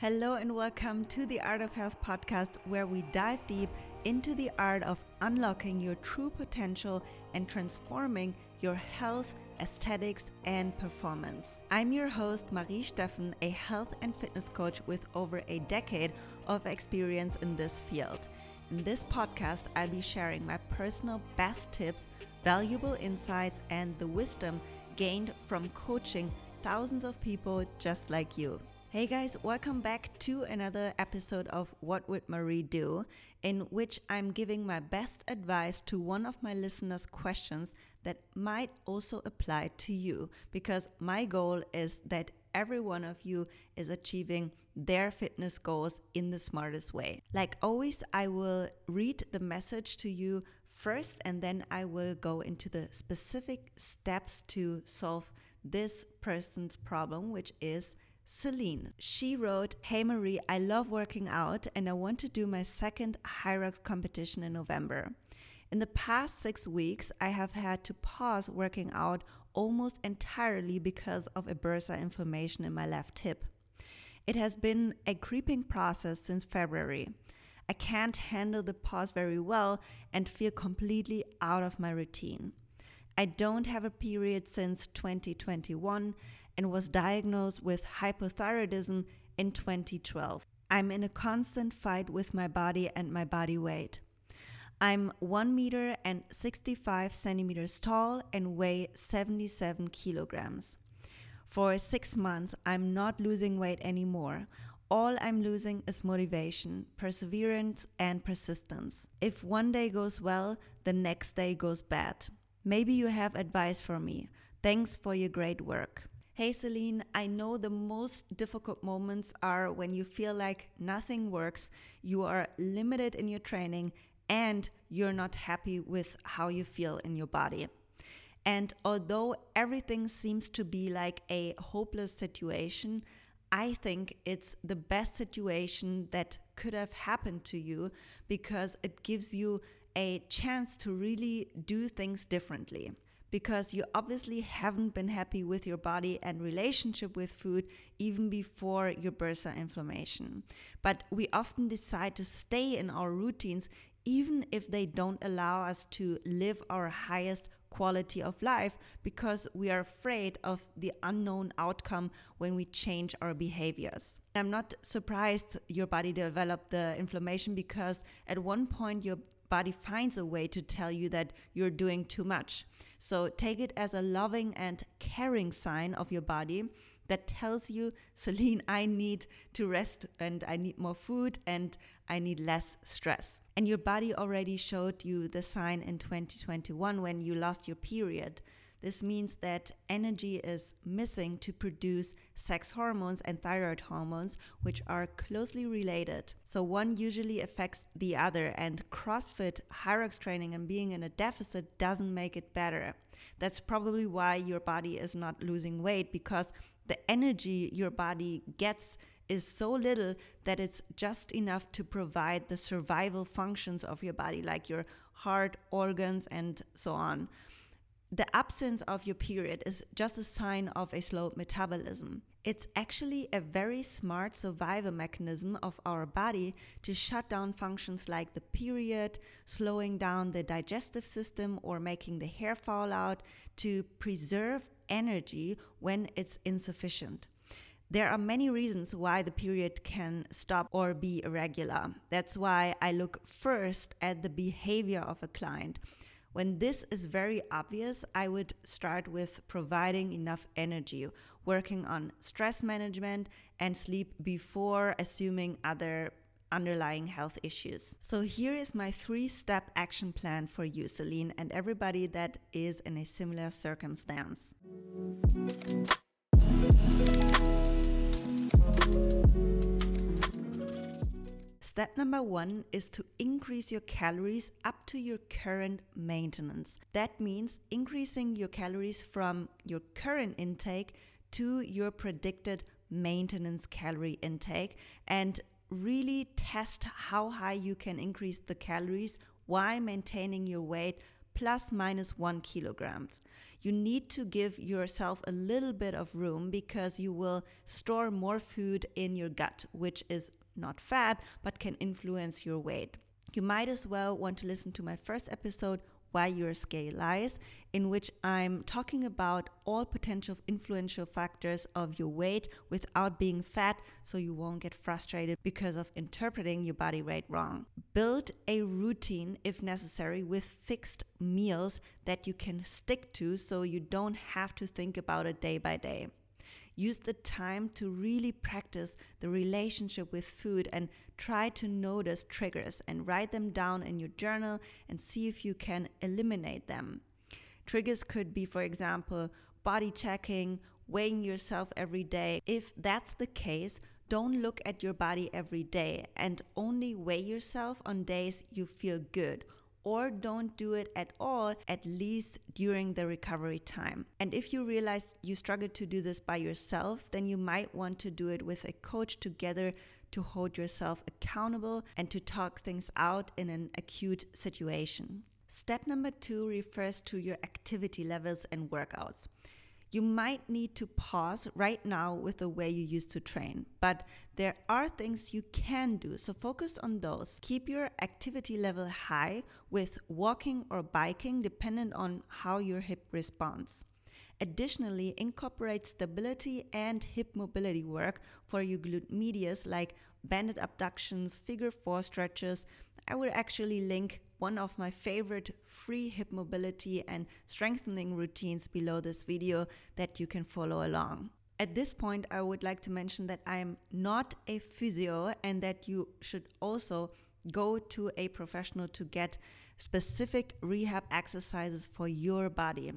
Hello, and welcome to the Art of Health podcast, where we dive deep into the art of unlocking your true potential and transforming your health, aesthetics, and performance. I'm your host, Marie Steffen, a health and fitness coach with over a decade of experience in this field. In this podcast, I'll be sharing my personal best tips, valuable insights, and the wisdom gained from coaching thousands of people just like you. Hey guys, welcome back to another episode of What Would Marie Do, in which I'm giving my best advice to one of my listeners' questions that might also apply to you, because my goal is that every one of you is achieving their fitness goals in the smartest way. Like always, I will read the message to you first, and then I will go into the specific steps to solve this person's problem, which is Celine. She wrote, Hey Marie, I love working out and I want to do my second Hyrox competition in November. In the past six weeks, I have had to pause working out almost entirely because of a bursa inflammation in my left hip. It has been a creeping process since February. I can't handle the pause very well and feel completely out of my routine. I don't have a period since 2021 and was diagnosed with hypothyroidism in 2012. I'm in a constant fight with my body and my body weight. I'm 1 meter and 65 centimeters tall and weigh 77 kilograms. For six months, I'm not losing weight anymore. All I'm losing is motivation, perseverance, and persistence. If one day goes well, the next day goes bad. Maybe you have advice for me. Thanks for your great work. Hey Celine, I know the most difficult moments are when you feel like nothing works, you are limited in your training, and you're not happy with how you feel in your body. And although everything seems to be like a hopeless situation, I think it's the best situation that could have happened to you because it gives you a chance to really do things differently because you obviously haven't been happy with your body and relationship with food even before your bursa inflammation. But we often decide to stay in our routines even if they don't allow us to live our highest quality of life because we are afraid of the unknown outcome when we change our behaviors. I'm not surprised your body developed the inflammation because at one point your body finds a way to tell you that you're doing too much. So take it as a loving and caring sign of your body that tells you, Celine, I need to rest and I need more food and I need less stress. And your body already showed you the sign in 2021 when you lost your period. This means that energy is missing to produce sex hormones and thyroid hormones, which are closely related. So one usually affects the other, and CrossFit, Hyrox training, and being in a deficit doesn't make it better. That's probably why your body is not losing weight because the energy your body gets is so little that it's just enough to provide the survival functions of your body, like your heart, organs, and so on. The absence of your period is just a sign of a slow metabolism. It's actually a very smart survival mechanism of our body to shut down functions like the period, slowing down the digestive system, or making the hair fall out to preserve energy when it's insufficient. There are many reasons why the period can stop or be irregular. That's why I look first at the behavior of a client. When this is very obvious, I would start with providing enough energy, working on stress management and sleep before assuming other underlying health issues. So, here is my three step action plan for you, Celine, and everybody that is in a similar circumstance. Step number one is to increase your calories up to your current maintenance. That means increasing your calories from your current intake to your predicted maintenance calorie intake and really test how high you can increase the calories while maintaining your weight plus minus one kilograms. You need to give yourself a little bit of room because you will store more food in your gut, which is not fat but can influence your weight. You might as well want to listen to my first episode why Your Scale Lies, in which I'm talking about all potential influential factors of your weight without being fat so you won't get frustrated because of interpreting your body weight wrong. Build a routine if necessary with fixed meals that you can stick to so you don't have to think about it day by day. Use the time to really practice the relationship with food and try to notice triggers and write them down in your journal and see if you can eliminate them. Triggers could be, for example, body checking, weighing yourself every day. If that's the case, don't look at your body every day and only weigh yourself on days you feel good or don't do it at all, at least during the recovery time. And if you realize you struggle to do this by yourself, then you might want to do it with a coach together to hold yourself accountable and to talk things out in an acute situation. Step number two refers to your activity levels and workouts you might need to pause right now with the way you used to train. But there are things you can do, so focus on those. Keep your activity level high with walking or biking, dependent on how your hip responds. Additionally, incorporate stability and hip mobility work for your glute medius like banded abductions, figure four stretches. I will actually link one of my favorite free hip mobility and strengthening routines below this video that you can follow along. At this point, I would like to mention that I am not a physio and that you should also go to a professional to get specific rehab exercises for your body.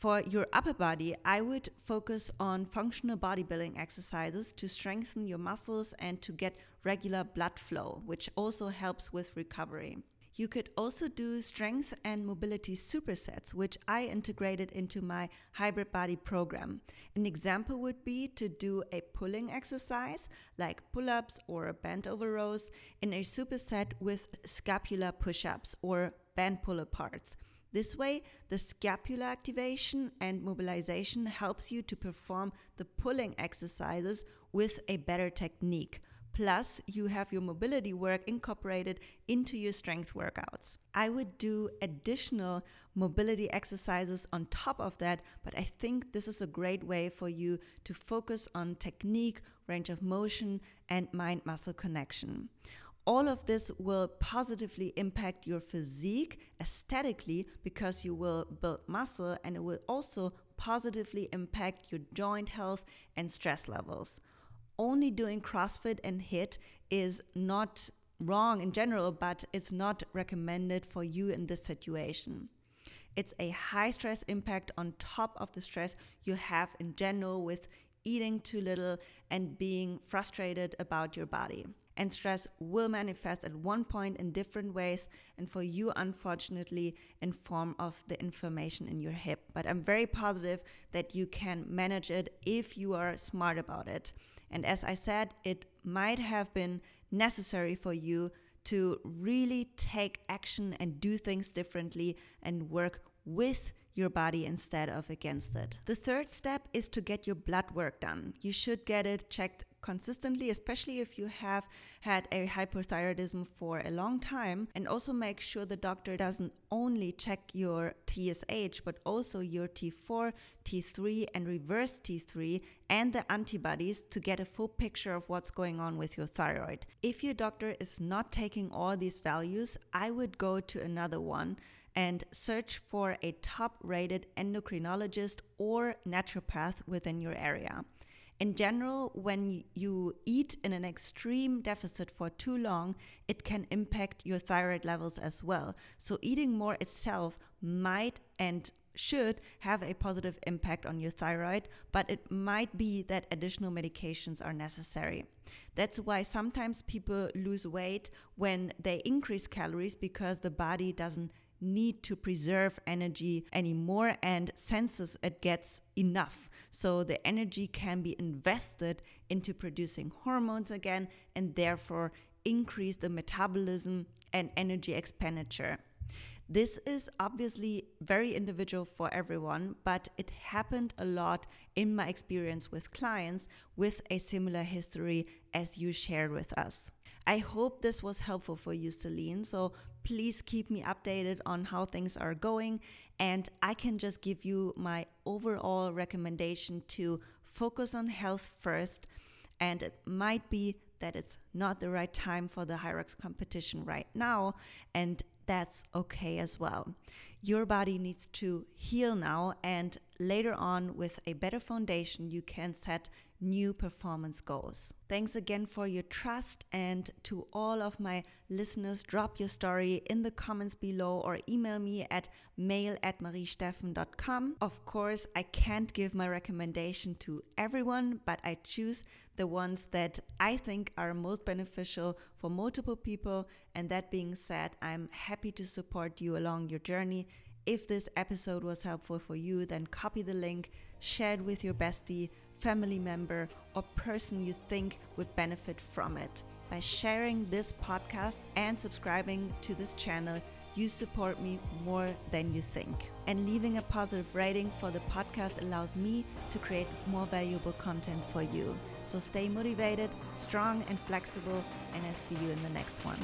For your upper body, I would focus on functional bodybuilding exercises to strengthen your muscles and to get regular blood flow, which also helps with recovery. You could also do strength and mobility supersets, which I integrated into my hybrid body program. An example would be to do a pulling exercise like pull ups or bent over rows in a superset with scapular push ups or band pull aparts. This way, the scapular activation and mobilization helps you to perform the pulling exercises with a better technique. Plus, you have your mobility work incorporated into your strength workouts. I would do additional mobility exercises on top of that, but I think this is a great way for you to focus on technique, range of motion, and mind muscle connection. All of this will positively impact your physique aesthetically because you will build muscle and it will also positively impact your joint health and stress levels only doing CrossFit and HIIT is not wrong in general, but it's not recommended for you in this situation. It's a high stress impact on top of the stress you have in general with eating too little and being frustrated about your body. And stress will manifest at one point in different ways, and for you, unfortunately, in form of the inflammation in your hip. But I'm very positive that you can manage it if you are smart about it. And as I said, it might have been necessary for you to really take action and do things differently and work with your body instead of against it. The third step is to get your blood work done. You should get it checked consistently, especially if you have had a hypothyroidism for a long time. And also make sure the doctor doesn't only check your TSH, but also your T4, T3, and reverse T3 and the antibodies to get a full picture of what's going on with your thyroid. If your doctor is not taking all these values, I would go to another one and search for a top rated endocrinologist or naturopath within your area. In general, when you eat in an extreme deficit for too long, it can impact your thyroid levels as well. So, eating more itself might and should have a positive impact on your thyroid, but it might be that additional medications are necessary. That's why sometimes people lose weight when they increase calories because the body doesn't need to preserve energy anymore and senses it gets enough. So the energy can be invested into producing hormones again and therefore increase the metabolism and energy expenditure. This is obviously very individual for everyone, but it happened a lot in my experience with clients with a similar history as you shared with us. I hope this was helpful for you, Celine. So please keep me updated on how things are going. And I can just give you my overall recommendation to focus on health first. And it might be that it's not the right time for the Hyrox competition right now. And that's okay as well. Your body needs to heal now, and later on, with a better foundation, you can set new performance goals. Thanks again for your trust, and to all of my listeners, drop your story in the comments below or email me at mail at mariesteffen.com. Of course, I can't give my recommendation to everyone, but I choose the ones that I think are most beneficial for multiple people. And that being said, I'm happy to support you along your journey. If this episode was helpful for you, then copy the link, share it with your bestie, family member, or person you think would benefit from it. By sharing this podcast and subscribing to this channel, you support me more than you think. And leaving a positive rating for the podcast allows me to create more valuable content for you. So stay motivated, strong, and flexible, and I see you in the next one.